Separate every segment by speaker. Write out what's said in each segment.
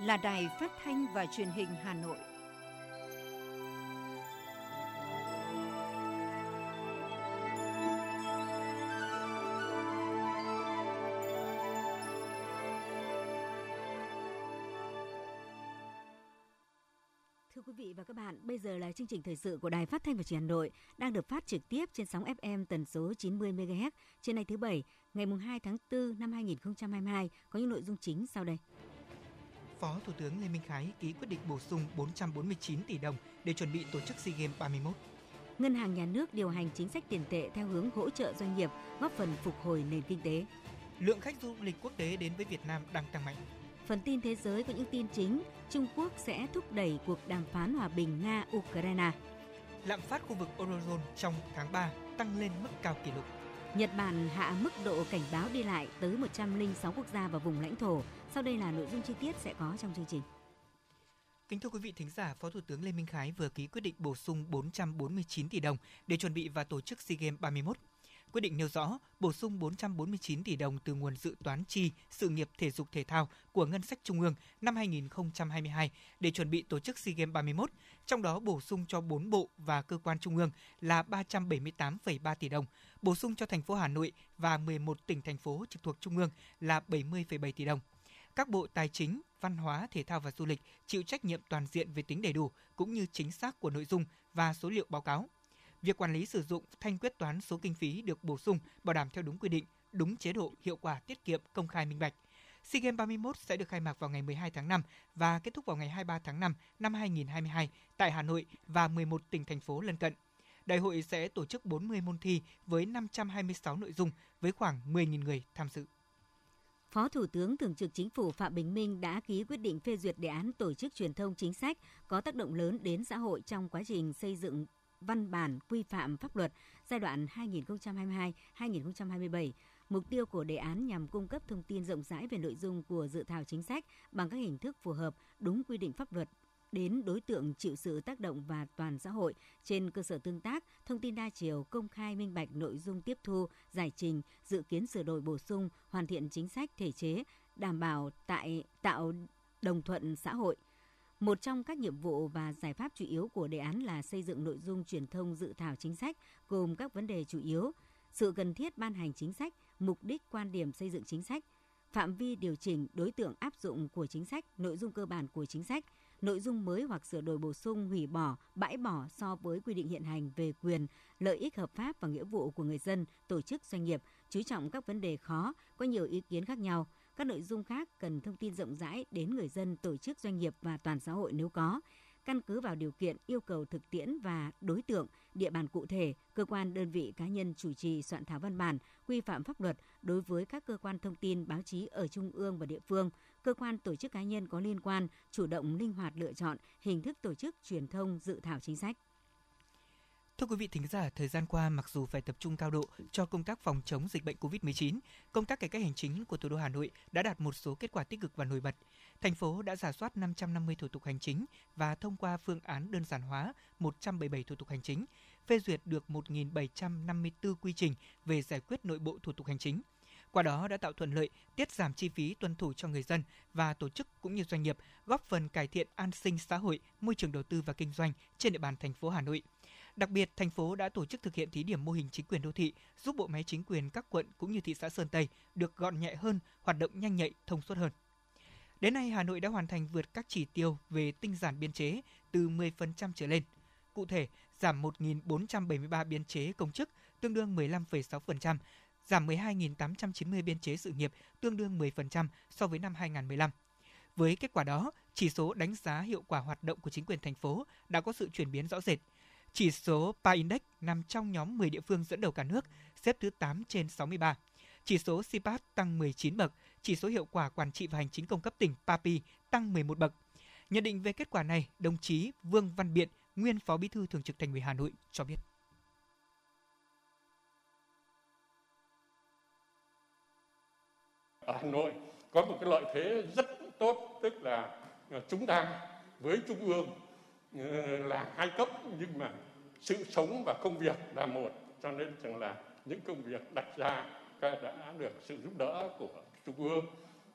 Speaker 1: là Đài Phát thanh và Truyền hình Hà Nội.
Speaker 2: Thưa quý vị và các bạn, bây giờ là chương trình thời sự của Đài Phát thanh và Truyền hình Hà Nội đang được phát trực tiếp trên sóng FM tần số 90 MHz trên ngày thứ bảy, ngày mùng 2 tháng 4 năm 2022 có những nội dung chính sau đây.
Speaker 3: Phó Thủ tướng Lê Minh Khái ký quyết định bổ sung 449 tỷ đồng để chuẩn bị tổ chức SEA Games 31.
Speaker 2: Ngân hàng nhà nước điều hành chính sách tiền tệ theo hướng hỗ trợ doanh nghiệp, góp phần phục hồi nền kinh tế.
Speaker 3: Lượng khách du lịch quốc tế đến với Việt Nam đang tăng mạnh.
Speaker 2: Phần tin thế giới có những tin chính, Trung Quốc sẽ thúc đẩy cuộc đàm phán hòa bình Nga-Ukraine.
Speaker 3: Lạm phát khu vực Eurozone trong tháng 3 tăng lên mức cao kỷ lục.
Speaker 2: Nhật Bản hạ mức độ cảnh báo đi lại tới 106 quốc gia và vùng lãnh thổ. Sau đây là nội dung chi tiết sẽ có trong chương trình.
Speaker 3: Kính thưa quý vị thính giả, Phó Thủ tướng Lê Minh Khái vừa ký quyết định bổ sung 449 tỷ đồng để chuẩn bị và tổ chức SEA Games 31. Quyết định nêu rõ bổ sung 449 tỷ đồng từ nguồn dự toán chi sự nghiệp thể dục thể thao của ngân sách trung ương năm 2022 để chuẩn bị tổ chức SEA Games 31, trong đó bổ sung cho 4 bộ và cơ quan trung ương là 378,3 tỷ đồng, bổ sung cho thành phố Hà Nội và 11 tỉnh thành phố trực thuộc trung ương là 70,7 tỷ đồng. Các bộ Tài chính, Văn hóa, Thể thao và Du lịch chịu trách nhiệm toàn diện về tính đầy đủ cũng như chính xác của nội dung và số liệu báo cáo. Việc quản lý sử dụng thanh quyết toán số kinh phí được bổ sung bảo đảm theo đúng quy định, đúng chế độ, hiệu quả, tiết kiệm, công khai minh bạch. SEA Games 31 sẽ được khai mạc vào ngày 12 tháng 5 và kết thúc vào ngày 23 tháng 5 năm 2022 tại Hà Nội và 11 tỉnh thành phố lân cận. Đại hội sẽ tổ chức 40 môn thi với 526 nội dung với khoảng 10.000 người tham dự.
Speaker 2: Phó Thủ tướng Thường trực Chính phủ Phạm Bình Minh đã ký quyết định phê duyệt đề án tổ chức truyền thông chính sách có tác động lớn đến xã hội trong quá trình xây dựng văn bản quy phạm pháp luật giai đoạn 2022-2027. Mục tiêu của đề án nhằm cung cấp thông tin rộng rãi về nội dung của dự thảo chính sách bằng các hình thức phù hợp, đúng quy định pháp luật đến đối tượng chịu sự tác động và toàn xã hội trên cơ sở tương tác, thông tin đa chiều, công khai minh bạch nội dung tiếp thu, giải trình, dự kiến sửa đổi bổ sung, hoàn thiện chính sách thể chế, đảm bảo tại tạo đồng thuận xã hội. Một trong các nhiệm vụ và giải pháp chủ yếu của đề án là xây dựng nội dung truyền thông dự thảo chính sách gồm các vấn đề chủ yếu, sự cần thiết ban hành chính sách, mục đích quan điểm xây dựng chính sách, phạm vi điều chỉnh đối tượng áp dụng của chính sách, nội dung cơ bản của chính sách, nội dung mới hoặc sửa đổi bổ sung, hủy bỏ, bãi bỏ so với quy định hiện hành về quyền, lợi ích hợp pháp và nghĩa vụ của người dân, tổ chức doanh nghiệp, chú trọng các vấn đề khó, có nhiều ý kiến khác nhau. Các nội dung khác cần thông tin rộng rãi đến người dân, tổ chức doanh nghiệp và toàn xã hội nếu có căn cứ vào điều kiện yêu cầu thực tiễn và đối tượng, địa bàn cụ thể, cơ quan đơn vị cá nhân chủ trì soạn thảo văn bản, quy phạm pháp luật đối với các cơ quan thông tin báo chí ở trung ương và địa phương, cơ quan tổ chức cá nhân có liên quan chủ động linh hoạt lựa chọn hình thức tổ chức truyền thông dự thảo chính sách.
Speaker 3: Thưa quý vị thính giả, thời gian qua mặc dù phải tập trung cao độ cho công tác phòng chống dịch bệnh COVID-19, công tác cải cách hành chính của thủ đô Hà Nội đã đạt một số kết quả tích cực và nổi bật. Thành phố đã giả soát 550 thủ tục hành chính và thông qua phương án đơn giản hóa 177 thủ tục hành chính, phê duyệt được 1.754 quy trình về giải quyết nội bộ thủ tục hành chính. Qua đó đã tạo thuận lợi, tiết giảm chi phí tuân thủ cho người dân và tổ chức cũng như doanh nghiệp, góp phần cải thiện an sinh xã hội, môi trường đầu tư và kinh doanh trên địa bàn thành phố Hà Nội. Đặc biệt, thành phố đã tổ chức thực hiện thí điểm mô hình chính quyền đô thị, giúp bộ máy chính quyền các quận cũng như thị xã Sơn Tây được gọn nhẹ hơn, hoạt động nhanh nhạy, thông suốt hơn. Đến nay, Hà Nội đã hoàn thành vượt các chỉ tiêu về tinh giản biên chế từ 10% trở lên. Cụ thể, giảm 1.473 biên chế công chức, tương đương 15,6%, giảm 12.890 biên chế sự nghiệp, tương đương 10% so với năm 2015. Với kết quả đó, chỉ số đánh giá hiệu quả hoạt động của chính quyền thành phố đã có sự chuyển biến rõ rệt. Chỉ số PA Index nằm trong nhóm 10 địa phương dẫn đầu cả nước, xếp thứ 8 trên 63. Chỉ số CPAT tăng 19 bậc, chỉ số hiệu quả quản trị và hành chính công cấp tỉnh PAPI tăng 11 bậc. Nhận định về kết quả này, đồng chí Vương Văn Biện, nguyên Phó Bí thư Thường trực Thành ủy Hà Nội cho biết.
Speaker 4: Ở Hà Nội có một cái lợi thế rất tốt, tức là chúng ta với Trung ương là hai cấp nhưng mà sự sống và công việc là một. Cho nên rằng là những công việc đặt ra đã được sự giúp đỡ của trung ương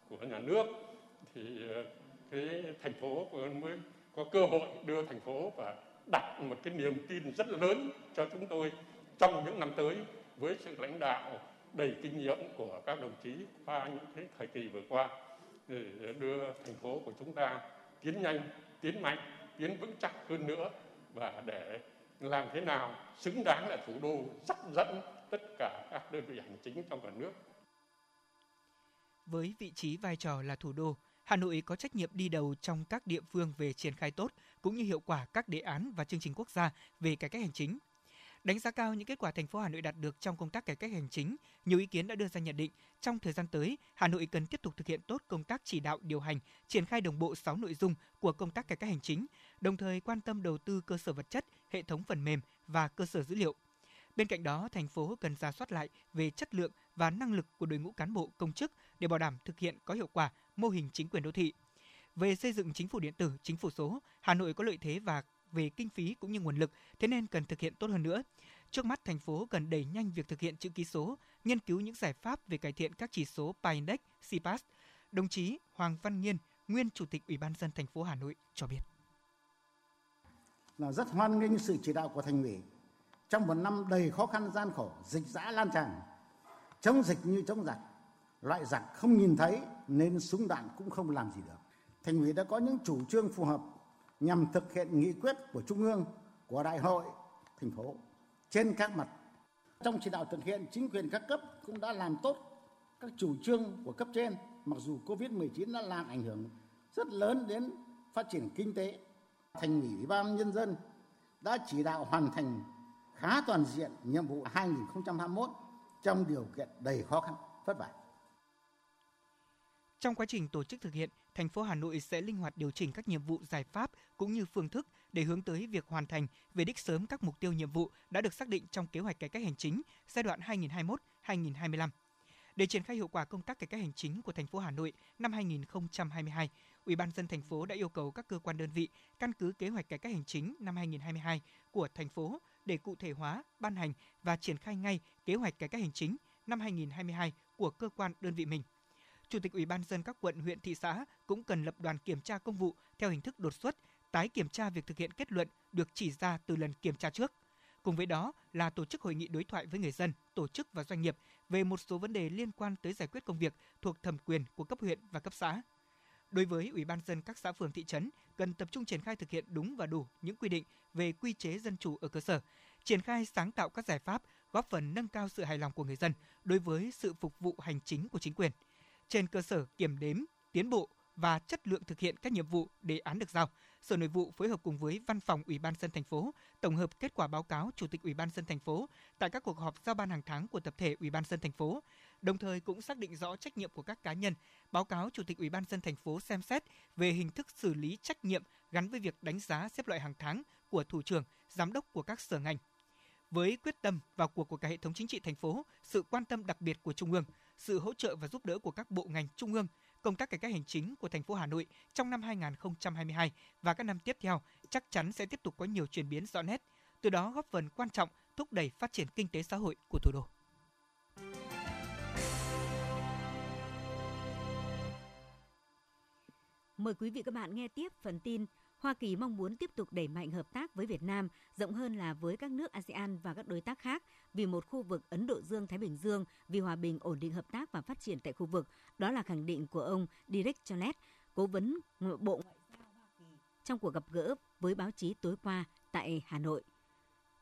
Speaker 4: của nhà nước thì ờ, cái thế thành phố mới có cơ hội đưa thành phố và đặt một cái niềm tin rất lớn cho chúng tôi trong những năm tới với sự lãnh đạo đầy kinh nghiệm của các đồng chí qua những cái thời kỳ vừa qua. Để đưa thành phố của chúng ta tiến nhanh, tiến mạnh, tiến vững chắc hơn nữa và để làm thế nào xứng đáng là thủ đô dắt dẫn tất cả các đơn vị hành chính trong cả nước.
Speaker 3: Với vị trí vai trò là thủ đô, Hà Nội có trách nhiệm đi đầu trong các địa phương về triển khai tốt cũng như hiệu quả các đề án và chương trình quốc gia về cải cách hành chính. Đánh giá cao những kết quả thành phố Hà Nội đạt được trong công tác cải cách hành chính, nhiều ý kiến đã đưa ra nhận định trong thời gian tới, Hà Nội cần tiếp tục thực hiện tốt công tác chỉ đạo điều hành, triển khai đồng bộ 6 nội dung của công tác cải cách hành chính, đồng thời quan tâm đầu tư cơ sở vật chất, hệ thống phần mềm và cơ sở dữ liệu. Bên cạnh đó, thành phố cần ra soát lại về chất lượng và năng lực của đội ngũ cán bộ công chức để bảo đảm thực hiện có hiệu quả mô hình chính quyền đô thị. Về xây dựng chính phủ điện tử, chính phủ số, Hà Nội có lợi thế và về kinh phí cũng như nguồn lực, thế nên cần thực hiện tốt hơn nữa. Trước mắt, thành phố cần đẩy nhanh việc thực hiện chữ ký số, nghiên cứu những giải pháp về cải thiện các chỉ số PINDEX, CPAS. Đồng chí Hoàng Văn Nghiên, nguyên Chủ tịch Ủy ban dân thành phố Hà Nội cho biết.
Speaker 5: Là rất hoan nghênh sự chỉ đạo của thành ủy trong một năm đầy khó khăn gian khổ, dịch dã lan tràn, chống dịch như chống giặc, loại giặc không nhìn thấy nên súng đạn cũng không làm gì được. Thành ủy đã có những chủ trương phù hợp nhằm thực hiện nghị quyết của Trung ương, của Đại hội thành phố trên các mặt. Trong chỉ đạo thực hiện, chính quyền các cấp cũng đã làm tốt các chủ trương của cấp trên, mặc dù Covid-19 đã làm ảnh hưởng rất lớn đến phát triển kinh tế. Thành ủy Ủy ban nhân dân đã chỉ đạo hoàn thành khá toàn diện nhiệm vụ 2021 trong điều kiện đầy khó khăn, vất vả.
Speaker 3: Trong quá trình tổ chức thực hiện, thành phố Hà Nội sẽ linh hoạt điều chỉnh các nhiệm vụ giải pháp cũng như phương thức để hướng tới việc hoàn thành về đích sớm các mục tiêu nhiệm vụ đã được xác định trong kế hoạch cải cách hành chính giai đoạn 2021-2025. Để triển khai hiệu quả công tác cải cách hành chính của thành phố Hà Nội năm 2022, Ủy ban dân thành phố đã yêu cầu các cơ quan đơn vị căn cứ kế hoạch cải cách hành chính năm 2022 của thành phố để cụ thể hóa, ban hành và triển khai ngay kế hoạch cải cách hành chính năm 2022 của cơ quan đơn vị mình. Chủ tịch Ủy ban dân các quận, huyện, thị xã cũng cần lập đoàn kiểm tra công vụ theo hình thức đột xuất, tái kiểm tra việc thực hiện kết luận được chỉ ra từ lần kiểm tra trước. Cùng với đó là tổ chức hội nghị đối thoại với người dân, tổ chức và doanh nghiệp về một số vấn đề liên quan tới giải quyết công việc thuộc thẩm quyền của cấp huyện và cấp xã. Đối với Ủy ban dân các xã phường thị trấn cần tập trung triển khai thực hiện đúng và đủ những quy định về quy chế dân chủ ở cơ sở, triển khai sáng tạo các giải pháp góp phần nâng cao sự hài lòng của người dân đối với sự phục vụ hành chính của chính quyền. Trên cơ sở kiểm đếm, tiến bộ và chất lượng thực hiện các nhiệm vụ đề án được giao, Sở Nội vụ phối hợp cùng với Văn phòng Ủy ban dân thành phố tổng hợp kết quả báo cáo Chủ tịch Ủy ban dân thành phố tại các cuộc họp giao ban hàng tháng của tập thể Ủy ban dân thành phố, đồng thời cũng xác định rõ trách nhiệm của các cá nhân, báo cáo Chủ tịch Ủy ban dân thành phố xem xét về hình thức xử lý trách nhiệm gắn với việc đánh giá xếp loại hàng tháng của thủ trưởng, giám đốc của các sở ngành. Với quyết tâm vào cuộc của cả hệ thống chính trị thành phố, sự quan tâm đặc biệt của Trung ương, sự hỗ trợ và giúp đỡ của các bộ ngành trung ương, công tác cải cách hành chính của thành phố Hà Nội trong năm 2022 và các năm tiếp theo chắc chắn sẽ tiếp tục có nhiều chuyển biến rõ nét, từ đó góp phần quan trọng thúc đẩy phát triển kinh tế xã hội của thủ đô.
Speaker 2: Mời quý vị các bạn nghe tiếp phần tin Hoa Kỳ mong muốn tiếp tục đẩy mạnh hợp tác với Việt Nam, rộng hơn là với các nước ASEAN và các đối tác khác vì một khu vực Ấn Độ Dương-Thái Bình Dương, vì hòa bình, ổn định hợp tác và phát triển tại khu vực. Đó là khẳng định của ông Derek Chollet, cố vấn Bộ Ngoại giao Hoa Kỳ trong cuộc gặp gỡ với báo chí tối qua tại Hà Nội.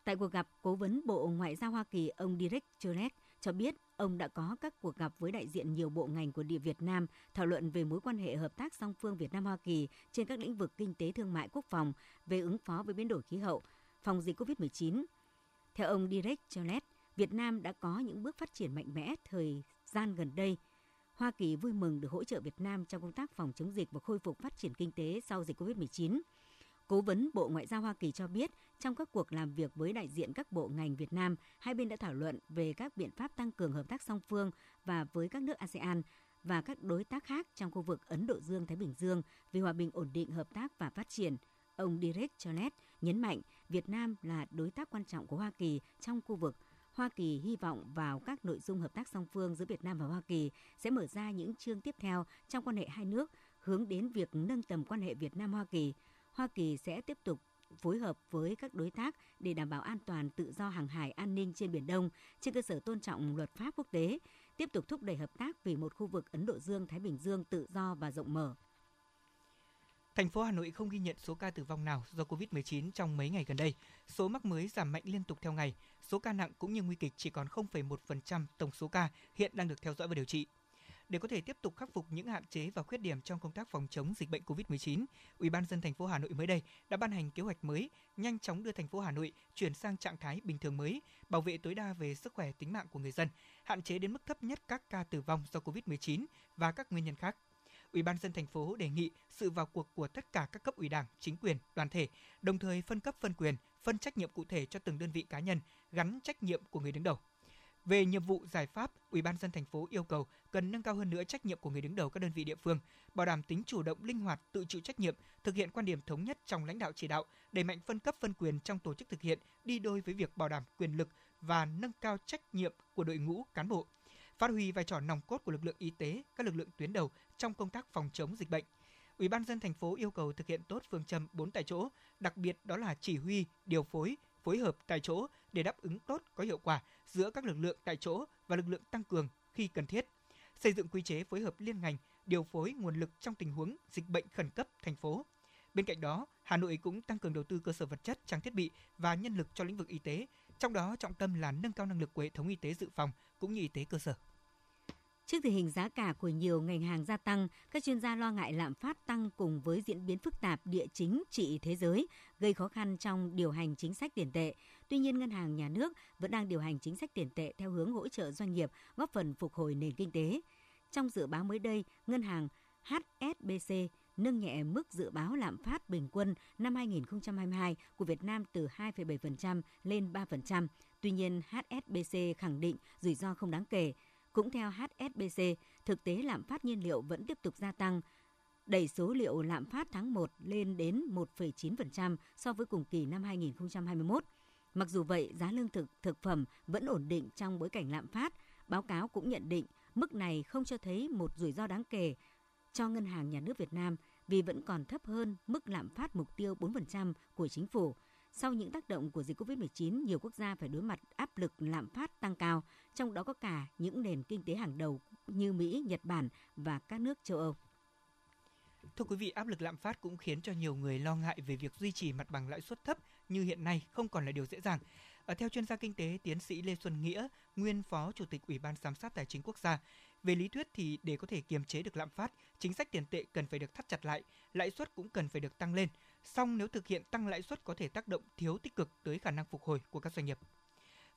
Speaker 2: Tại cuộc gặp, cố vấn Bộ Ngoại giao Hoa Kỳ ông Derek Chollet cho biết ông đã có các cuộc gặp với đại diện nhiều bộ ngành của địa Việt Nam thảo luận về mối quan hệ hợp tác song phương Việt Nam Hoa Kỳ trên các lĩnh vực kinh tế thương mại quốc phòng, về ứng phó với biến đổi khí hậu, phòng dịch COVID-19. Theo ông Direct Cholet, Việt Nam đã có những bước phát triển mạnh mẽ thời gian gần đây. Hoa Kỳ vui mừng được hỗ trợ Việt Nam trong công tác phòng chống dịch và khôi phục phát triển kinh tế sau dịch COVID-19. Cố vấn Bộ Ngoại giao Hoa Kỳ cho biết, trong các cuộc làm việc với đại diện các bộ ngành Việt Nam, hai bên đã thảo luận về các biện pháp tăng cường hợp tác song phương và với các nước ASEAN và các đối tác khác trong khu vực Ấn Độ Dương-Thái Bình Dương vì hòa bình ổn định hợp tác và phát triển. Ông Derek Chollet nhấn mạnh Việt Nam là đối tác quan trọng của Hoa Kỳ trong khu vực. Hoa Kỳ hy vọng vào các nội dung hợp tác song phương giữa Việt Nam và Hoa Kỳ sẽ mở ra những chương tiếp theo trong quan hệ hai nước, hướng đến việc nâng tầm quan hệ Việt Nam Hoa Kỳ. Hoa Kỳ sẽ tiếp tục phối hợp với các đối tác để đảm bảo an toàn tự do hàng hải an ninh trên Biển Đông trên cơ sở tôn trọng luật pháp quốc tế, tiếp tục thúc đẩy hợp tác vì một khu vực Ấn Độ Dương-Thái Bình Dương tự do và rộng mở.
Speaker 3: Thành phố Hà Nội không ghi nhận số ca tử vong nào do COVID-19 trong mấy ngày gần đây. Số mắc mới giảm mạnh liên tục theo ngày. Số ca nặng cũng như nguy kịch chỉ còn 0,1% tổng số ca hiện đang được theo dõi và điều trị. Để có thể tiếp tục khắc phục những hạn chế và khuyết điểm trong công tác phòng chống dịch bệnh COVID-19, Ủy ban dân thành phố Hà Nội mới đây đã ban hành kế hoạch mới nhanh chóng đưa thành phố Hà Nội chuyển sang trạng thái bình thường mới, bảo vệ tối đa về sức khỏe tính mạng của người dân, hạn chế đến mức thấp nhất các ca tử vong do COVID-19 và các nguyên nhân khác. Ủy ban dân thành phố đề nghị sự vào cuộc của tất cả các cấp ủy Đảng, chính quyền, đoàn thể, đồng thời phân cấp phân quyền, phân trách nhiệm cụ thể cho từng đơn vị cá nhân, gắn trách nhiệm của người đứng đầu. Về nhiệm vụ giải pháp, Ủy ban dân thành phố yêu cầu cần nâng cao hơn nữa trách nhiệm của người đứng đầu các đơn vị địa phương, bảo đảm tính chủ động, linh hoạt, tự chịu trách nhiệm, thực hiện quan điểm thống nhất trong lãnh đạo chỉ đạo, đẩy mạnh phân cấp phân quyền trong tổ chức thực hiện đi đôi với việc bảo đảm quyền lực và nâng cao trách nhiệm của đội ngũ cán bộ. Phát huy vai trò nòng cốt của lực lượng y tế, các lực lượng tuyến đầu trong công tác phòng chống dịch bệnh. Ủy ban dân thành phố yêu cầu thực hiện tốt phương châm 4 tại chỗ, đặc biệt đó là chỉ huy, điều phối, phối hợp tại chỗ để đáp ứng tốt có hiệu quả giữa các lực lượng tại chỗ và lực lượng tăng cường khi cần thiết. Xây dựng quy chế phối hợp liên ngành, điều phối nguồn lực trong tình huống dịch bệnh khẩn cấp thành phố. Bên cạnh đó, Hà Nội cũng tăng cường đầu tư cơ sở vật chất, trang thiết bị và nhân lực cho lĩnh vực y tế, trong đó trọng tâm là nâng cao năng lực của hệ thống y tế dự phòng cũng như y tế cơ sở.
Speaker 2: Trước tình hình giá cả của nhiều ngành hàng gia tăng, các chuyên gia lo ngại lạm phát tăng cùng với diễn biến phức tạp địa chính trị thế giới, gây khó khăn trong điều hành chính sách tiền tệ. Tuy nhiên, Ngân hàng Nhà nước vẫn đang điều hành chính sách tiền tệ theo hướng hỗ trợ doanh nghiệp, góp phần phục hồi nền kinh tế. Trong dự báo mới đây, Ngân hàng HSBC nâng nhẹ mức dự báo lạm phát bình quân năm 2022 của Việt Nam từ 2,7% lên 3%. Tuy nhiên, HSBC khẳng định rủi ro không đáng kể. Cũng theo HSBC, thực tế lạm phát nhiên liệu vẫn tiếp tục gia tăng, đẩy số liệu lạm phát tháng 1 lên đến 1,9% so với cùng kỳ năm 2021. Mặc dù vậy, giá lương thực thực phẩm vẫn ổn định trong bối cảnh lạm phát. Báo cáo cũng nhận định mức này không cho thấy một rủi ro đáng kể cho Ngân hàng Nhà nước Việt Nam vì vẫn còn thấp hơn mức lạm phát mục tiêu 4% của chính phủ. Sau những tác động của dịch COVID-19, nhiều quốc gia phải đối mặt áp lực lạm phát tăng cao, trong đó có cả những nền kinh tế hàng đầu như Mỹ, Nhật Bản và các nước châu Âu.
Speaker 3: Thưa quý vị, áp lực lạm phát cũng khiến cho nhiều người lo ngại về việc duy trì mặt bằng lãi suất thấp như hiện nay không còn là điều dễ dàng. Ở theo chuyên gia kinh tế tiến sĩ Lê Xuân Nghĩa, nguyên phó chủ tịch Ủy ban giám sát tài chính quốc gia, về lý thuyết thì để có thể kiềm chế được lạm phát, chính sách tiền tệ cần phải được thắt chặt lại, lãi suất cũng cần phải được tăng lên. Song nếu thực hiện tăng lãi suất có thể tác động thiếu tích cực tới khả năng phục hồi của các doanh nghiệp.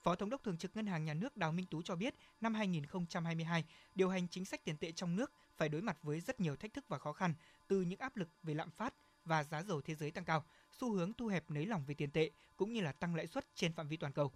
Speaker 3: Phó Thống đốc Thường trực Ngân hàng Nhà nước Đào Minh Tú cho biết, năm 2022, điều hành chính sách tiền tệ trong nước phải đối mặt với rất nhiều thách thức và khó khăn, từ những áp lực về lạm phát và giá dầu thế giới tăng cao, xu hướng thu hẹp nới lỏng về tiền tệ cũng như là tăng lãi suất trên phạm vi toàn cầu.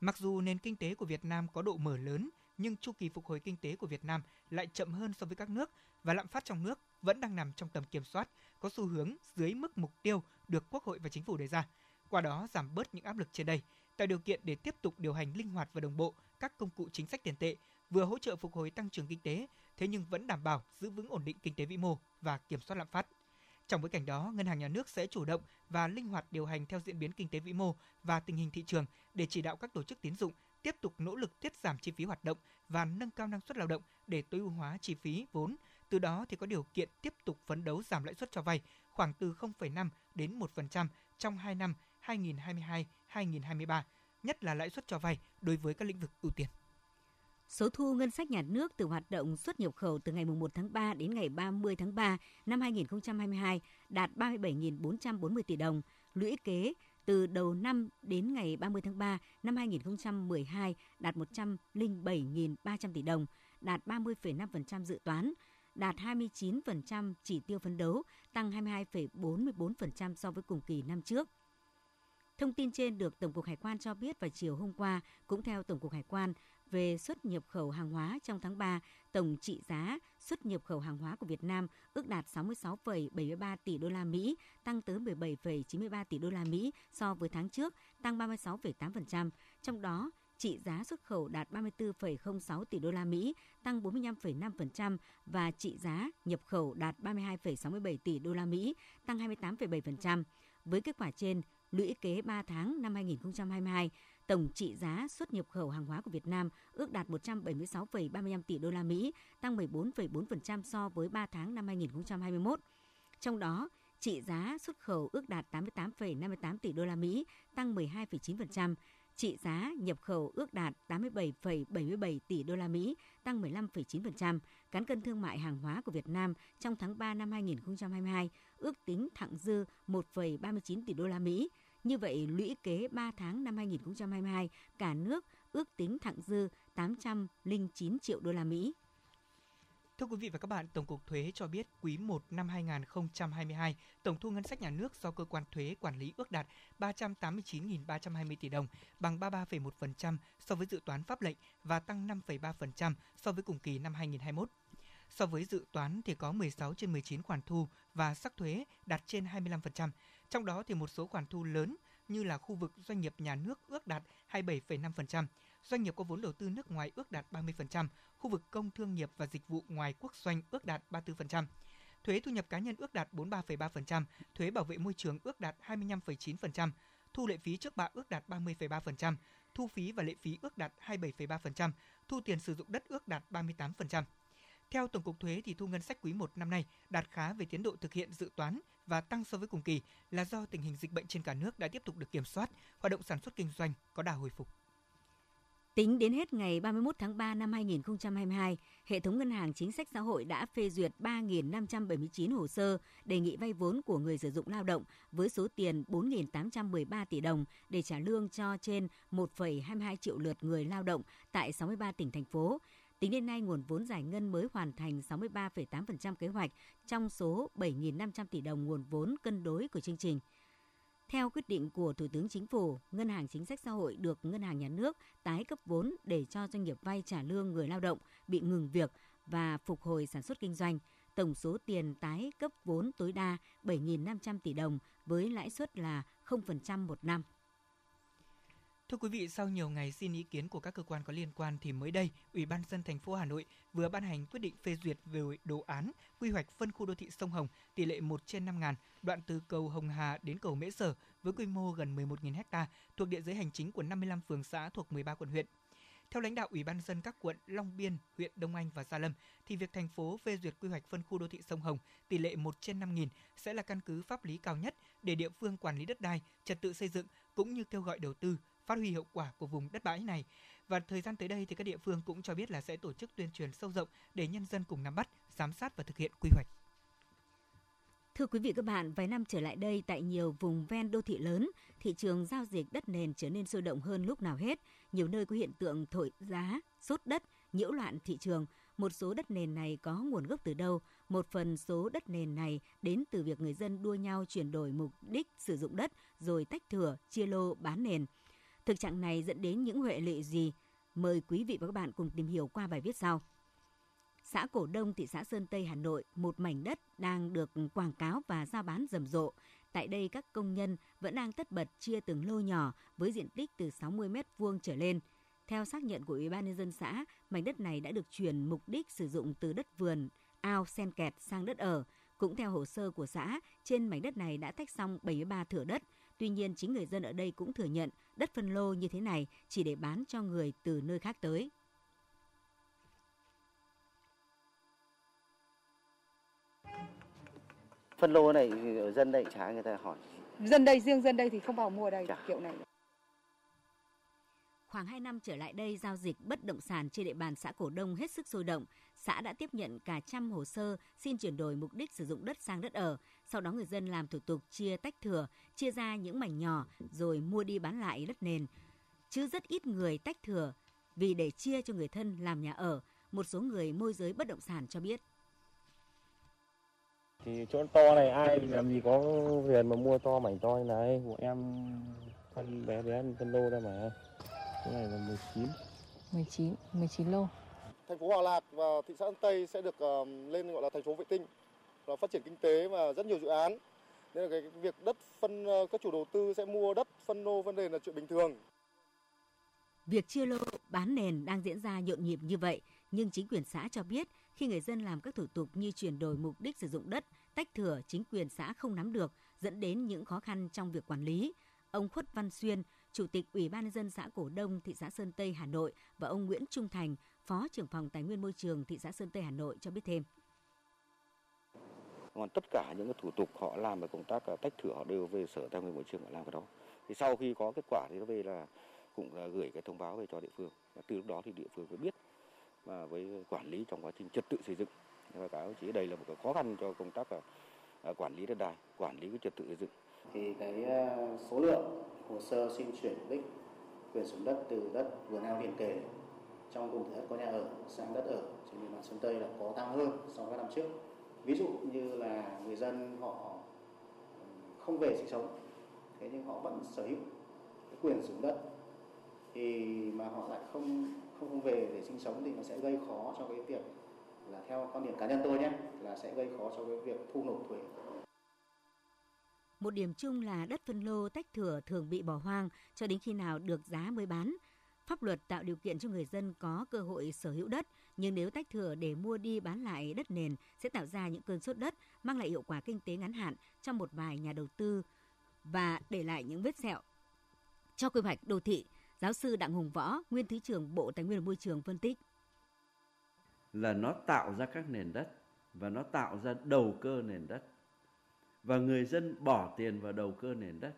Speaker 3: Mặc dù nền kinh tế của Việt Nam có độ mở lớn, nhưng chu kỳ phục hồi kinh tế của Việt Nam lại chậm hơn so với các nước và lạm phát trong nước vẫn đang nằm trong tầm kiểm soát, có xu hướng dưới mức mục tiêu được Quốc hội và Chính phủ đề ra. Qua đó giảm bớt những áp lực trên đây, tạo điều kiện để tiếp tục điều hành linh hoạt và đồng bộ các công cụ chính sách tiền tệ, vừa hỗ trợ phục hồi tăng trưởng kinh tế, thế nhưng vẫn đảm bảo giữ vững ổn định kinh tế vĩ mô và kiểm soát lạm phát. Trong bối cảnh đó, Ngân hàng Nhà nước sẽ chủ động và linh hoạt điều hành theo diễn biến kinh tế vĩ mô và tình hình thị trường để chỉ đạo các tổ chức tín dụng tiếp tục nỗ lực tiết giảm chi phí hoạt động và nâng cao năng suất lao động để tối ưu hóa chi phí vốn. Từ đó thì có điều kiện tiếp tục phấn đấu giảm lãi suất cho vay khoảng từ 0,5 đến 1% trong 2 năm 2022-2023, nhất là lãi suất cho vay đối với các lĩnh vực ưu tiên.
Speaker 2: Số thu ngân sách nhà nước từ hoạt động xuất nhập khẩu từ ngày 1 tháng 3 đến ngày 30 tháng 3 năm 2022 đạt 37.440 tỷ đồng, lũy kế từ đầu năm đến ngày 30 tháng 3 năm 2012 đạt 107.300 tỷ đồng, đạt 30,5% dự toán, đạt 29% chỉ tiêu phấn đấu, tăng 22,44% so với cùng kỳ năm trước. Thông tin trên được Tổng cục Hải quan cho biết vào chiều hôm qua, cũng theo Tổng cục Hải quan, về xuất nhập khẩu hàng hóa trong tháng 3, tổng trị giá xuất nhập khẩu hàng hóa của Việt Nam ước đạt 66,73 tỷ đô la Mỹ, tăng tới 17,93 tỷ đô la Mỹ so với tháng trước, tăng 36,8%. Trong đó, trị giá xuất khẩu đạt 34,06 tỷ đô la Mỹ, tăng 45,5% và trị giá nhập khẩu đạt 32,67 tỷ đô la Mỹ, tăng 28,7%. Với kết quả trên, lũy kế 3 tháng năm 2022, tổng trị giá xuất nhập khẩu hàng hóa của Việt Nam ước đạt 176,35 tỷ đô la Mỹ, tăng 14,4% so với 3 tháng năm 2021. Trong đó, trị giá xuất khẩu ước đạt 88,58 tỷ đô la Mỹ, tăng 12,9%, trị giá nhập khẩu ước đạt 87,77 tỷ đô la Mỹ, tăng 15,9%. Cán cân thương mại hàng hóa của Việt Nam trong tháng 3 năm 2022 ước tính thặng dư 1,39 tỷ đô la Mỹ. Như vậy, lũy kế 3 tháng năm 2022, cả nước ước tính thặng dư 809 triệu đô la Mỹ.
Speaker 3: Thưa quý vị và các bạn, Tổng cục Thuế cho biết quý 1 năm 2022, tổng thu ngân sách nhà nước do cơ quan thuế quản lý ước đạt 389.320 tỷ đồng, bằng 33,1% so với dự toán pháp lệnh và tăng 5,3% so với cùng kỳ năm 2021. So với dự toán thì có 16 trên 19 khoản thu và sắc thuế đạt trên 25%. Trong đó thì một số khoản thu lớn như là khu vực doanh nghiệp nhà nước ước đạt 27,5%, doanh nghiệp có vốn đầu tư nước ngoài ước đạt 30%, khu vực công thương nghiệp và dịch vụ ngoài quốc doanh ước đạt 34%. Thuế thu nhập cá nhân ước đạt 43,3%, thuế bảo vệ môi trường ước đạt 25,9%, thu lệ phí trước bạ ước đạt 30,3%, thu phí và lệ phí ước đạt 27,3%, thu tiền sử dụng đất ước đạt 38%. Theo Tổng cục Thuế thì thu ngân sách quý 1 năm nay đạt khá về tiến độ thực hiện dự toán và tăng so với cùng kỳ là do tình hình dịch bệnh trên cả nước đã tiếp tục được kiểm soát, hoạt động sản xuất kinh doanh có đà hồi phục.
Speaker 2: Tính đến hết ngày 31 tháng 3 năm 2022, hệ thống ngân hàng chính sách xã hội đã phê duyệt 3.579 hồ sơ đề nghị vay vốn của người sử dụng lao động với số tiền 4.813 tỷ đồng để trả lương cho trên 1,22 triệu lượt người lao động tại 63 tỉnh thành phố. Tính đến nay, nguồn vốn giải ngân mới hoàn thành 63,8% kế hoạch trong số 7.500 tỷ đồng nguồn vốn cân đối của chương trình. Theo quyết định của Thủ tướng Chính phủ, Ngân hàng Chính sách Xã hội được Ngân hàng Nhà nước tái cấp vốn để cho doanh nghiệp vay trả lương người lao động bị ngừng việc và phục hồi sản xuất kinh doanh. Tổng số tiền tái cấp vốn tối đa 7.500 tỷ đồng với lãi suất là 0% một năm.
Speaker 3: Thưa quý vị, sau nhiều ngày xin ý kiến của các cơ quan có liên quan thì mới đây, Ủy ban dân thành phố Hà Nội vừa ban hành quyết định phê duyệt về đồ án quy hoạch phân khu đô thị sông Hồng tỷ lệ 1 trên 5 ngàn, đoạn từ cầu Hồng Hà đến cầu Mễ Sở với quy mô gần 11.000 ha thuộc địa giới hành chính của 55 phường xã thuộc 13 quận huyện. Theo lãnh đạo Ủy ban dân các quận Long Biên, huyện Đông Anh và Gia Lâm, thì việc thành phố phê duyệt quy hoạch phân khu đô thị sông Hồng tỷ lệ 1 trên 5 nghìn sẽ là căn cứ pháp lý cao nhất để địa phương quản lý đất đai, trật tự xây dựng cũng như kêu gọi đầu tư, phát huy hiệu quả của vùng đất bãi này. Và thời gian tới đây thì các địa phương cũng cho biết là sẽ tổ chức tuyên truyền sâu rộng để nhân dân cùng nắm bắt, giám sát và thực hiện quy hoạch.
Speaker 2: Thưa quý vị các bạn, vài năm trở lại đây tại nhiều vùng ven đô thị lớn, thị trường giao dịch đất nền trở nên sôi động hơn lúc nào hết. Nhiều nơi có hiện tượng thổi giá, sốt đất, nhiễu loạn thị trường. Một số đất nền này có nguồn gốc từ đâu? Một phần số đất nền này đến từ việc người dân đua nhau chuyển đổi mục đích sử dụng đất rồi tách thửa, chia lô bán nền. Thực trạng này dẫn đến những hệ lụy gì? Mời quý vị và các bạn cùng tìm hiểu qua bài viết sau. Xã Cổ Đông, thị xã Sơn Tây, Hà Nội, một mảnh đất đang được quảng cáo và giao bán rầm rộ. Tại đây, các công nhân vẫn đang tất bật chia từng lô nhỏ với diện tích từ 60m2 trở lên. Theo xác nhận của Ủy ban nhân dân xã, mảnh đất này đã được chuyển mục đích sử dụng từ đất vườn, ao sen kẹt sang đất ở. Cũng theo hồ sơ của xã, trên mảnh đất này đã tách xong 73 thửa đất. Tuy nhiên, chính người dân ở đây cũng thừa nhận đất phân lô như thế này chỉ để bán cho người từ nơi khác tới.
Speaker 6: phân lô này ở dân đây chả người ta hỏi
Speaker 7: dân đây riêng dân đây thì không vào mua đây chả. kiểu này
Speaker 2: Khoảng 2 năm trở lại đây, giao dịch bất động sản trên địa bàn xã Cổ Đông hết sức sôi động. Xã đã tiếp nhận cả trăm hồ sơ xin chuyển đổi mục đích sử dụng đất sang đất ở. Sau đó người dân làm thủ tục chia tách thừa, chia ra những mảnh nhỏ rồi mua đi bán lại đất nền. Chứ rất ít người tách thừa vì để chia cho người thân làm nhà ở. Một số người môi giới bất động sản cho biết.
Speaker 8: Thì chỗ to này ai làm gì có tiền mà mua to mảnh to như này, bọn em phân bé bé phân lô đây mà. Cái này là 19.
Speaker 7: 19, 19 lô.
Speaker 9: Thành phố Hòa Lạc và thị xã An Tây sẽ được uh, lên gọi là thành phố vệ tinh và phát triển kinh tế và rất nhiều dự án. Nên là cái việc đất phân uh, các chủ đầu tư sẽ mua đất phân lô phân nền là chuyện bình thường.
Speaker 2: Việc chia lô bán nền đang diễn ra nhộn nhịp như vậy, nhưng chính quyền xã cho biết khi người dân làm các thủ tục như chuyển đổi mục đích sử dụng đất, tách thửa, chính quyền xã không nắm được, dẫn đến những khó khăn trong việc quản lý. Ông Khuất Văn Xuyên, Chủ tịch Ủy ban nhân dân xã Cổ Đông, thị xã Sơn Tây, Hà Nội và ông Nguyễn Trung Thành, Phó trưởng phòng Tài nguyên môi trường thị xã Sơn Tây, Hà Nội cho biết thêm.
Speaker 10: Còn tất cả những cái thủ tục họ làm về công tác ờ, tách thửa họ đều về sở tài nguyên môi trường họ làm cái đó. Thì sau khi có kết quả thì nó về là cũng là gửi cái thông báo về cho địa phương và từ lúc đó thì địa phương mới biết và với quản lý trong quá trình trật tự xây dựng và cáo chỉ đây là một cái khó khăn cho công tác ờ, À, quản lý đất đai quản lý cái trật tự xây dựng
Speaker 11: thì cái à, số lượng hồ sơ xin chuyển mục đích quyền sử dụng đất từ đất vườn ao liền kề trong vùng đất có nhà ở sang đất ở trên địa bàn Sơn Tây là có tăng hơn so với năm trước. Ví dụ như là người dân họ ừ, không về sinh sống, thế nhưng họ vẫn sở hữu cái quyền sử dụng đất thì mà họ lại không không về để sinh sống thì nó sẽ gây khó cho cái việc là theo quan điểm cá nhân tôi nhé là sẽ gây khó cho cái việc thu nộp thuế
Speaker 2: một điểm chung là đất phân lô tách thửa thường bị bỏ hoang cho đến khi nào được giá mới bán. Pháp luật tạo điều kiện cho người dân có cơ hội sở hữu đất, nhưng nếu tách thửa để mua đi bán lại đất nền sẽ tạo ra những cơn sốt đất, mang lại hiệu quả kinh tế ngắn hạn cho một vài nhà đầu tư và để lại những vết sẹo. Cho quy hoạch đô thị, giáo sư Đặng Hùng Võ, nguyên thứ trưởng Bộ Tài nguyên và Môi trường phân tích.
Speaker 12: Là nó tạo ra các nền đất và nó tạo ra đầu cơ nền đất. Và người dân bỏ tiền vào đầu cơ nền đất.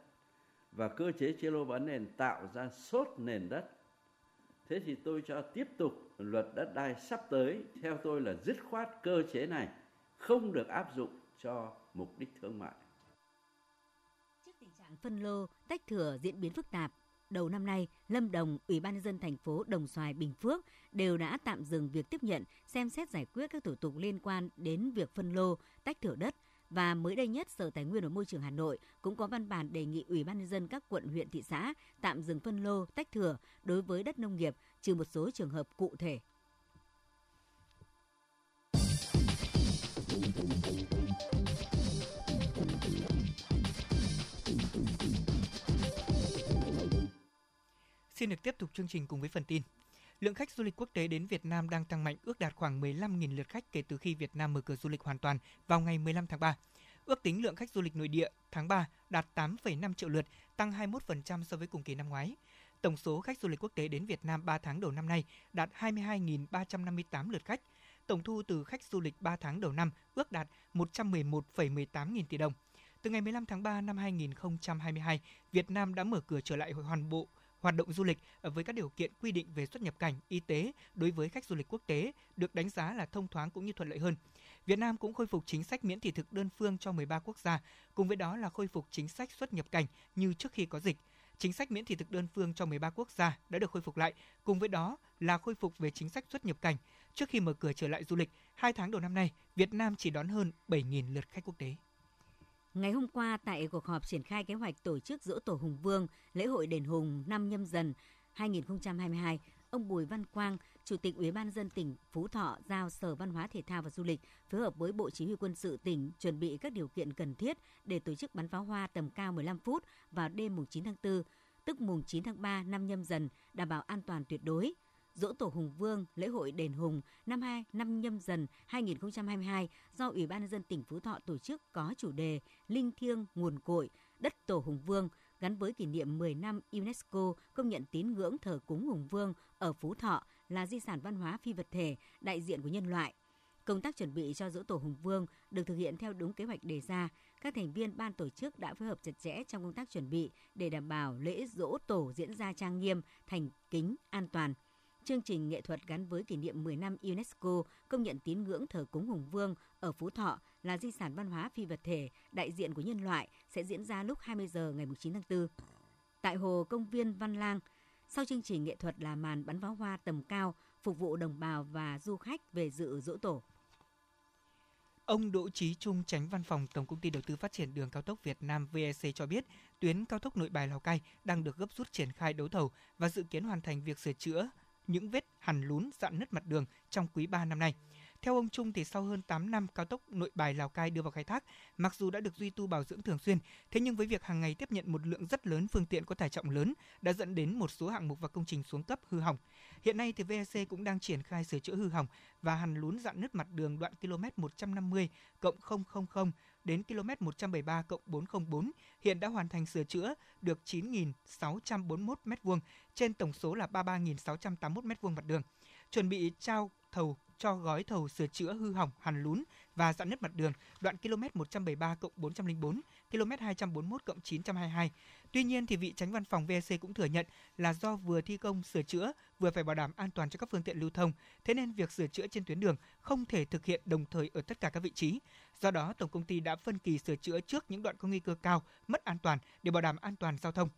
Speaker 12: Và cơ chế chia lô bán nền tạo ra sốt nền đất. Thế thì tôi cho tiếp tục luật đất đai sắp tới. Theo tôi là dứt khoát cơ chế này không được áp dụng cho mục đích thương mại.
Speaker 2: Trước tình trạng phân lô, tách thửa diễn biến phức tạp đầu năm nay, Lâm Đồng, Ủy ban nhân dân thành phố Đồng Xoài, Bình Phước đều đã tạm dừng việc tiếp nhận, xem xét giải quyết các thủ tục liên quan đến việc phân lô, tách thửa đất và mới đây nhất, Sở Tài nguyên và Môi trường Hà Nội cũng có văn bản đề nghị Ủy ban nhân dân các quận, huyện, thị xã tạm dừng phân lô, tách thửa đối với đất nông nghiệp trừ một số trường hợp cụ thể.
Speaker 3: Xin được tiếp tục chương trình cùng với phần tin. Lượng khách du lịch quốc tế đến Việt Nam đang tăng mạnh, ước đạt khoảng 15.000 lượt khách kể từ khi Việt Nam mở cửa du lịch hoàn toàn vào ngày 15 tháng 3. Ước tính lượng khách du lịch nội địa tháng 3 đạt 8,5 triệu lượt, tăng 21% so với cùng kỳ năm ngoái. Tổng số khách du lịch quốc tế đến Việt Nam 3 tháng đầu năm nay đạt 22.358 lượt khách. Tổng thu từ khách du lịch 3 tháng đầu năm ước đạt 111,18 nghìn tỷ đồng. Từ ngày 15 tháng 3 năm 2022, Việt Nam đã mở cửa trở lại hoàn bộ hoạt động du lịch ờ, với các điều kiện quy định về xuất nhập cảnh, y tế đối với khách du lịch quốc tế được đánh giá là thông thoáng cũng như thuận lợi hơn. Việt Nam cũng khôi phục chính sách miễn thị thực đơn phương cho 13 quốc gia, cùng với đó là khôi phục chính sách xuất nhập cảnh như trước khi có dịch. Chính sách miễn thị thực đơn phương cho 13 quốc gia đã được khôi phục lại, cùng với đó là khôi phục về chính sách xuất nhập cảnh. Trước khi mở cửa trở lại du lịch, hai tháng đầu năm nay, Việt Nam chỉ đón hơn 7.000 lượt khách quốc tế.
Speaker 2: Ngày hôm qua tại cuộc họp triển khai kế hoạch tổ chức dỗ tổ Hùng Vương, lễ hội đền Hùng năm nhâm dần 2022, ông Bùi Văn Quang, Chủ tịch Ủy ban dân tỉnh Phú Thọ giao Sở Văn hóa Thể thao và Du lịch phối hợp với Bộ Chỉ huy Quân sự tỉnh chuẩn bị các điều kiện cần thiết để tổ chức bắn pháo hoa tầm cao 15 phút vào đêm mùng 9 tháng 4, tức mùng 9 tháng 3 năm nhâm dần, đảm bảo an toàn tuyệt đối. Dỗ Tổ Hùng Vương, lễ hội đền Hùng năm 2 năm nhâm dần 2022 do Ủy ban nhân dân tỉnh Phú Thọ tổ chức có chủ đề Linh thiêng nguồn cội, đất Tổ Hùng Vương gắn với kỷ niệm 10 năm UNESCO công nhận tín ngưỡng thờ cúng Hùng Vương ở Phú Thọ là di sản văn hóa phi vật thể đại diện của nhân loại. Công tác chuẩn bị cho dỗ tổ Hùng Vương được thực hiện theo đúng kế hoạch đề ra. Các thành viên ban tổ chức đã phối hợp chặt chẽ trong công tác chuẩn bị để đảm bảo lễ dỗ tổ diễn ra trang nghiêm, thành kính, an toàn – Chương trình nghệ thuật gắn với kỷ niệm 10 năm UNESCO công nhận tín ngưỡng thờ cúng Hùng Vương ở Phú Thọ là di sản văn hóa phi vật thể đại diện của nhân loại sẽ diễn ra lúc 20 giờ ngày 9 tháng 4. Tại Hồ Công viên Văn Lang, sau chương trình nghệ thuật là màn bắn pháo hoa tầm cao phục vụ đồng bào và du khách về dự dỗ tổ.
Speaker 3: Ông Đỗ Chí Trung, tránh văn phòng Tổng công ty Đầu tư Phát triển Đường cao tốc Việt Nam VEC cho biết, tuyến cao tốc Nội Bài Lào Cai đang được gấp rút triển khai đấu thầu và dự kiến hoàn thành việc sửa chữa những vết hằn lún dạn nứt mặt đường trong quý 3 năm nay. Theo ông Trung thì sau hơn 8 năm cao tốc Nội Bài Lào Cai đưa vào khai thác, mặc dù đã được duy tu bảo dưỡng thường xuyên, thế nhưng với việc hàng ngày tiếp nhận một lượng rất lớn phương tiện có tải trọng lớn đã dẫn đến một số hạng mục và công trình xuống cấp hư hỏng. Hiện nay thì VEC cũng đang triển khai sửa chữa hư hỏng và hằn lún dạn nứt mặt đường đoạn km 150 cộng 000 đến km 173 cộng 404 hiện đã hoàn thành sửa chữa được 9.641 m2 trên tổng số là 33.681 m2 mặt đường. Chuẩn bị trao thầu cho gói thầu sửa chữa hư hỏng hàn lún và dạn nứt mặt đường đoạn km 173 cộng 404, km 241 cộng 922. Tuy nhiên thì vị tránh văn phòng VEC cũng thừa nhận là do vừa thi công sửa chữa vừa phải bảo đảm an toàn cho các phương tiện lưu thông, thế nên việc sửa chữa trên tuyến đường không thể thực hiện đồng thời ở tất cả các vị trí. Do đó, tổng công ty đã phân kỳ sửa chữa trước những đoạn có nguy cơ cao mất an toàn để bảo đảm an toàn giao thông.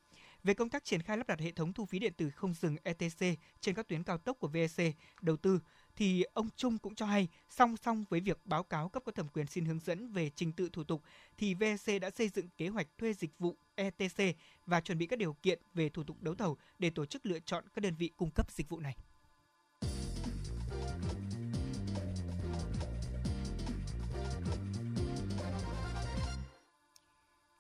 Speaker 3: Về công tác triển khai lắp đặt hệ thống thu phí điện tử không dừng ETC trên các tuyến cao tốc của VEC đầu tư, thì ông Trung cũng cho hay song song với việc báo cáo cấp có thẩm quyền xin hướng dẫn về trình tự thủ tục thì VEC đã xây dựng kế hoạch thuê dịch vụ ETC và chuẩn bị các điều kiện về thủ tục đấu thầu để tổ chức lựa chọn các đơn vị cung cấp dịch vụ này.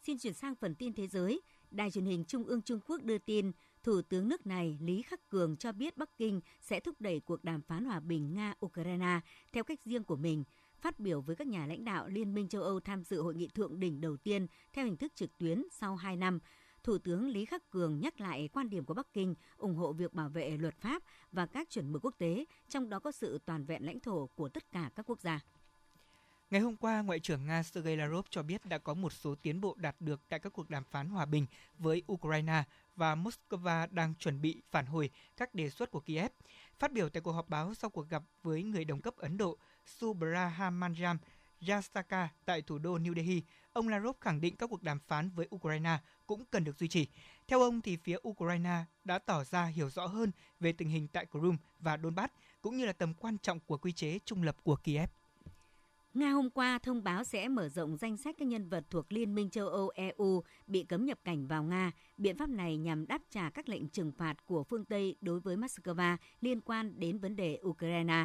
Speaker 2: Xin chuyển sang phần tin thế giới. Đài truyền hình Trung ương Trung Quốc đưa tin, Thủ tướng nước này Lý Khắc Cường cho biết Bắc Kinh sẽ thúc đẩy cuộc đàm phán hòa bình Nga-Ukraine theo cách riêng của mình. Phát biểu với các nhà lãnh đạo Liên minh châu Âu tham dự hội nghị thượng đỉnh đầu tiên theo hình thức trực tuyến sau 2 năm, Thủ tướng Lý Khắc Cường nhắc lại quan điểm của Bắc Kinh ủng hộ việc bảo vệ luật pháp và các chuẩn mực quốc tế, trong đó có sự toàn vẹn lãnh thổ của tất cả các quốc gia.
Speaker 3: Ngày hôm qua, Ngoại trưởng Nga Sergei Lavrov cho biết đã có một số tiến bộ đạt được tại các cuộc đàm phán hòa bình với Ukraine và Moscow đang chuẩn bị phản hồi các đề xuất của Kiev. Phát biểu tại cuộc họp báo sau cuộc gặp với người đồng cấp Ấn Độ Subrahmanyam Jastaka tại thủ đô New Delhi, ông Lavrov khẳng định các cuộc đàm phán với Ukraine cũng cần được duy trì. Theo ông thì phía Ukraine đã tỏ ra hiểu rõ hơn về tình hình tại Crimea và Donbass cũng như là tầm quan trọng của quy chế trung lập của Kiev.
Speaker 2: Nga hôm qua thông báo sẽ mở rộng danh sách các nhân vật thuộc Liên minh châu Âu EU bị cấm nhập cảnh vào Nga. Biện pháp này nhằm đáp trả các lệnh trừng phạt của phương Tây đối với Moscow liên quan đến vấn đề Ukraine.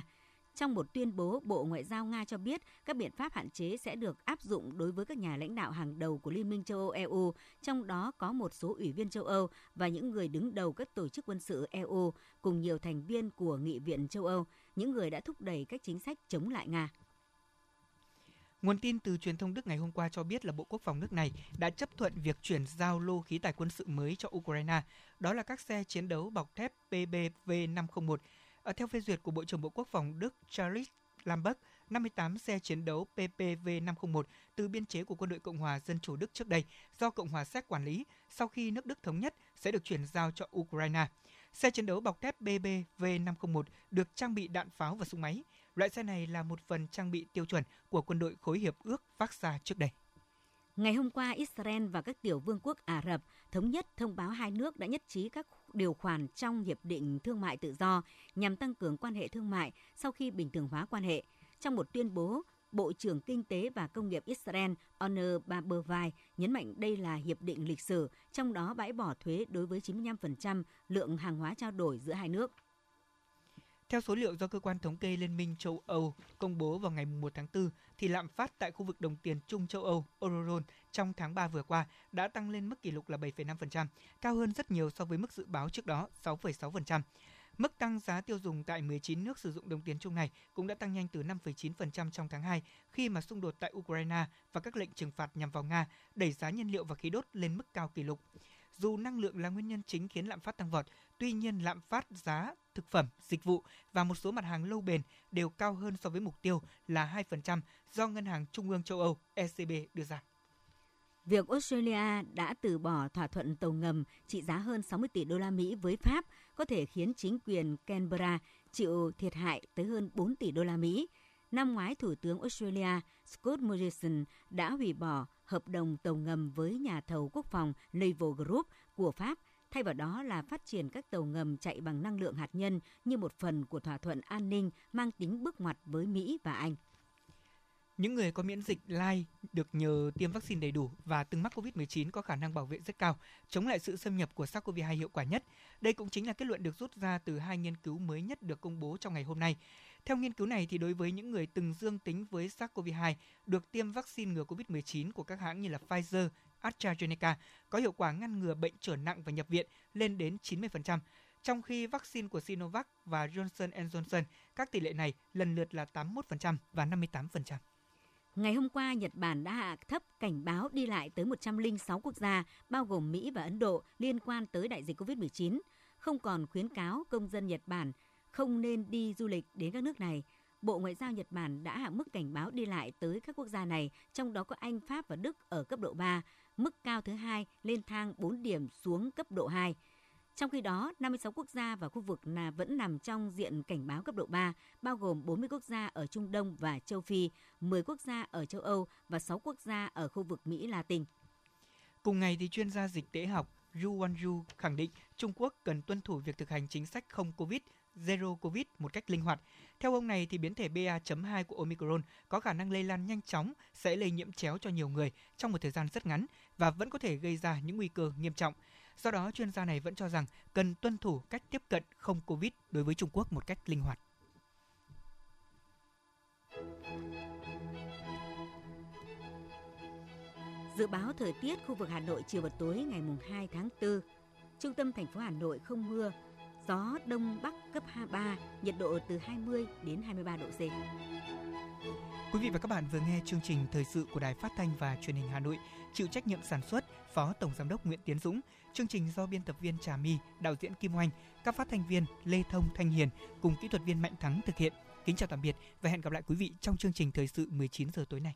Speaker 2: Trong một tuyên bố, Bộ Ngoại giao Nga cho biết các biện pháp hạn chế sẽ được áp dụng đối với các nhà lãnh đạo hàng đầu của Liên minh châu Âu EU, trong đó có một số ủy viên châu Âu và những người đứng đầu các tổ chức quân sự EU, cùng nhiều thành viên của Nghị viện châu Âu, những người đã thúc đẩy các chính sách chống lại Nga.
Speaker 3: Nguồn tin từ truyền thông Đức ngày hôm qua cho biết là Bộ Quốc phòng nước này đã chấp thuận việc chuyển giao lô khí tài quân sự mới cho Ukraine, đó là các xe chiến đấu bọc thép PBV-501. Ở ờ, theo phê duyệt của Bộ trưởng Bộ Quốc phòng Đức Charles Lambert, 58 xe chiến đấu PPV-501 từ biên chế của Quân đội Cộng hòa Dân chủ Đức trước đây do Cộng hòa Séc quản lý sau khi nước Đức thống nhất sẽ được chuyển giao cho Ukraine. Xe chiến đấu bọc thép BBV-501 được trang bị đạn pháo và súng máy. Loại xe này là một phần trang bị tiêu chuẩn của quân đội khối hiệp ước phát ra trước đây.
Speaker 2: Ngày hôm qua, Israel và các tiểu vương quốc Ả Rập thống nhất thông báo hai nước đã nhất trí các điều khoản trong Hiệp định Thương mại Tự do nhằm tăng cường quan hệ thương mại sau khi bình thường hóa quan hệ. Trong một tuyên bố, Bộ trưởng Kinh tế và Công nghiệp Israel Oner Barbervai nhấn mạnh đây là hiệp định lịch sử, trong đó bãi bỏ thuế đối với 95% lượng hàng hóa trao đổi giữa hai nước.
Speaker 3: Theo số liệu do cơ quan thống kê Liên minh châu Âu công bố vào ngày 1 tháng 4, thì lạm phát tại khu vực đồng tiền chung châu Âu Eurozone trong tháng 3 vừa qua đã tăng lên mức kỷ lục là 7,5%, cao hơn rất nhiều so với mức dự báo trước đó 6,6%. Mức tăng giá tiêu dùng tại 19 nước sử dụng đồng tiền chung này cũng đã tăng nhanh từ 5,9% trong tháng 2 khi mà xung đột tại Ukraine và các lệnh trừng phạt nhằm vào Nga đẩy giá nhiên liệu và khí đốt lên mức cao kỷ lục. Dù năng lượng là nguyên nhân chính khiến lạm phát tăng vọt, tuy nhiên lạm phát giá thực phẩm, dịch vụ và một số mặt hàng lâu bền đều cao hơn so với mục tiêu là 2% do Ngân hàng Trung ương châu Âu ECB đưa ra.
Speaker 2: Việc Australia đã từ bỏ thỏa thuận tàu ngầm trị giá hơn 60 tỷ đô la Mỹ với Pháp có thể khiến chính quyền Canberra chịu thiệt hại tới hơn 4 tỷ đô la Mỹ. Năm ngoái, Thủ tướng Australia Scott Morrison đã hủy bỏ hợp đồng tàu ngầm với nhà thầu quốc phòng Naval Group của Pháp, thay vào đó là phát triển các tàu ngầm chạy bằng năng lượng hạt nhân như một phần của thỏa thuận an ninh mang tính bước ngoặt với Mỹ và Anh.
Speaker 3: Những người có miễn dịch lai được nhờ tiêm vaccine đầy đủ và từng mắc COVID-19 có khả năng bảo vệ rất cao, chống lại sự xâm nhập của SARS-CoV-2 hiệu quả nhất. Đây cũng chính là kết luận được rút ra từ hai nghiên cứu mới nhất được công bố trong ngày hôm nay. Theo nghiên cứu này thì đối với những người từng dương tính với SARS-CoV-2 được tiêm vaccine ngừa COVID-19 của các hãng như là Pfizer, AstraZeneca có hiệu quả ngăn ngừa bệnh trở nặng và nhập viện lên đến 90%, trong khi vaccine của Sinovac và Johnson Johnson các tỷ lệ này lần lượt là 81% và 58%.
Speaker 2: Ngày hôm qua, Nhật Bản đã hạ thấp cảnh báo đi lại tới 106 quốc gia, bao gồm Mỹ và Ấn Độ, liên quan tới đại dịch COVID-19. Không còn khuyến cáo công dân Nhật Bản không nên đi du lịch đến các nước này. Bộ Ngoại giao Nhật Bản đã hạ mức cảnh báo đi lại tới các quốc gia này, trong đó có Anh, Pháp và Đức ở cấp độ 3, mức cao thứ hai lên thang 4 điểm xuống cấp độ 2. Trong khi đó, 56 quốc gia và khu vực là vẫn nằm trong diện cảnh báo cấp độ 3, bao gồm 40 quốc gia ở Trung Đông và châu Phi, 10 quốc gia ở châu Âu và 6 quốc gia ở khu vực Mỹ Latin.
Speaker 3: Cùng ngày thì chuyên gia dịch tễ học Yu Wanju khẳng định Trung Quốc cần tuân thủ việc thực hành chính sách không Covid, Zero Covid một cách linh hoạt. Theo ông này thì biến thể BA.2 của Omicron có khả năng lây lan nhanh chóng, sẽ lây nhiễm chéo cho nhiều người trong một thời gian rất ngắn và vẫn có thể gây ra những nguy cơ nghiêm trọng. Do đó, chuyên gia này vẫn cho rằng cần tuân thủ cách tiếp cận không Covid đối với Trung Quốc một cách linh hoạt.
Speaker 2: Dự báo thời tiết khu vực Hà Nội chiều và tối ngày 2 tháng 4. Trung tâm thành phố Hà Nội không mưa, gió đông bắc cấp 23, nhiệt độ từ 20 đến 23 độ C.
Speaker 3: Quý vị và các bạn vừa nghe chương trình thời sự của Đài Phát thanh và Truyền hình Hà Nội, chịu trách nhiệm sản xuất Phó Tổng giám đốc Nguyễn Tiến Dũng, chương trình do biên tập viên Trà My, đạo diễn Kim Oanh, các phát thanh viên Lê Thông Thanh Hiền cùng kỹ thuật viên Mạnh Thắng thực hiện. Kính chào tạm biệt và hẹn gặp lại quý vị trong chương trình thời sự 19 giờ tối nay.